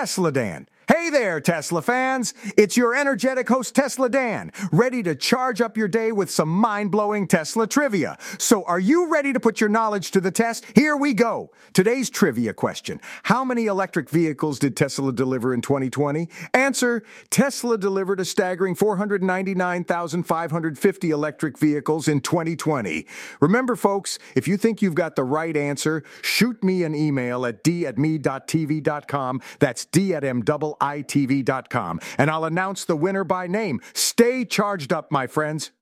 Tesla Dan. Hey there, Tesla fans! It's your energetic host, Tesla Dan, ready to charge up your day with some mind blowing Tesla trivia. So, are you ready to put your knowledge to the test? Here we go. Today's trivia question How many electric vehicles did Tesla deliver in 2020? Answer Tesla delivered a staggering 499,550 electric vehicles in 2020. Remember, folks, if you think you've got the right answer, shoot me an email at d at me.tv.com. That's d at m itv.com, and I'll announce the winner by name. Stay charged up, my friends.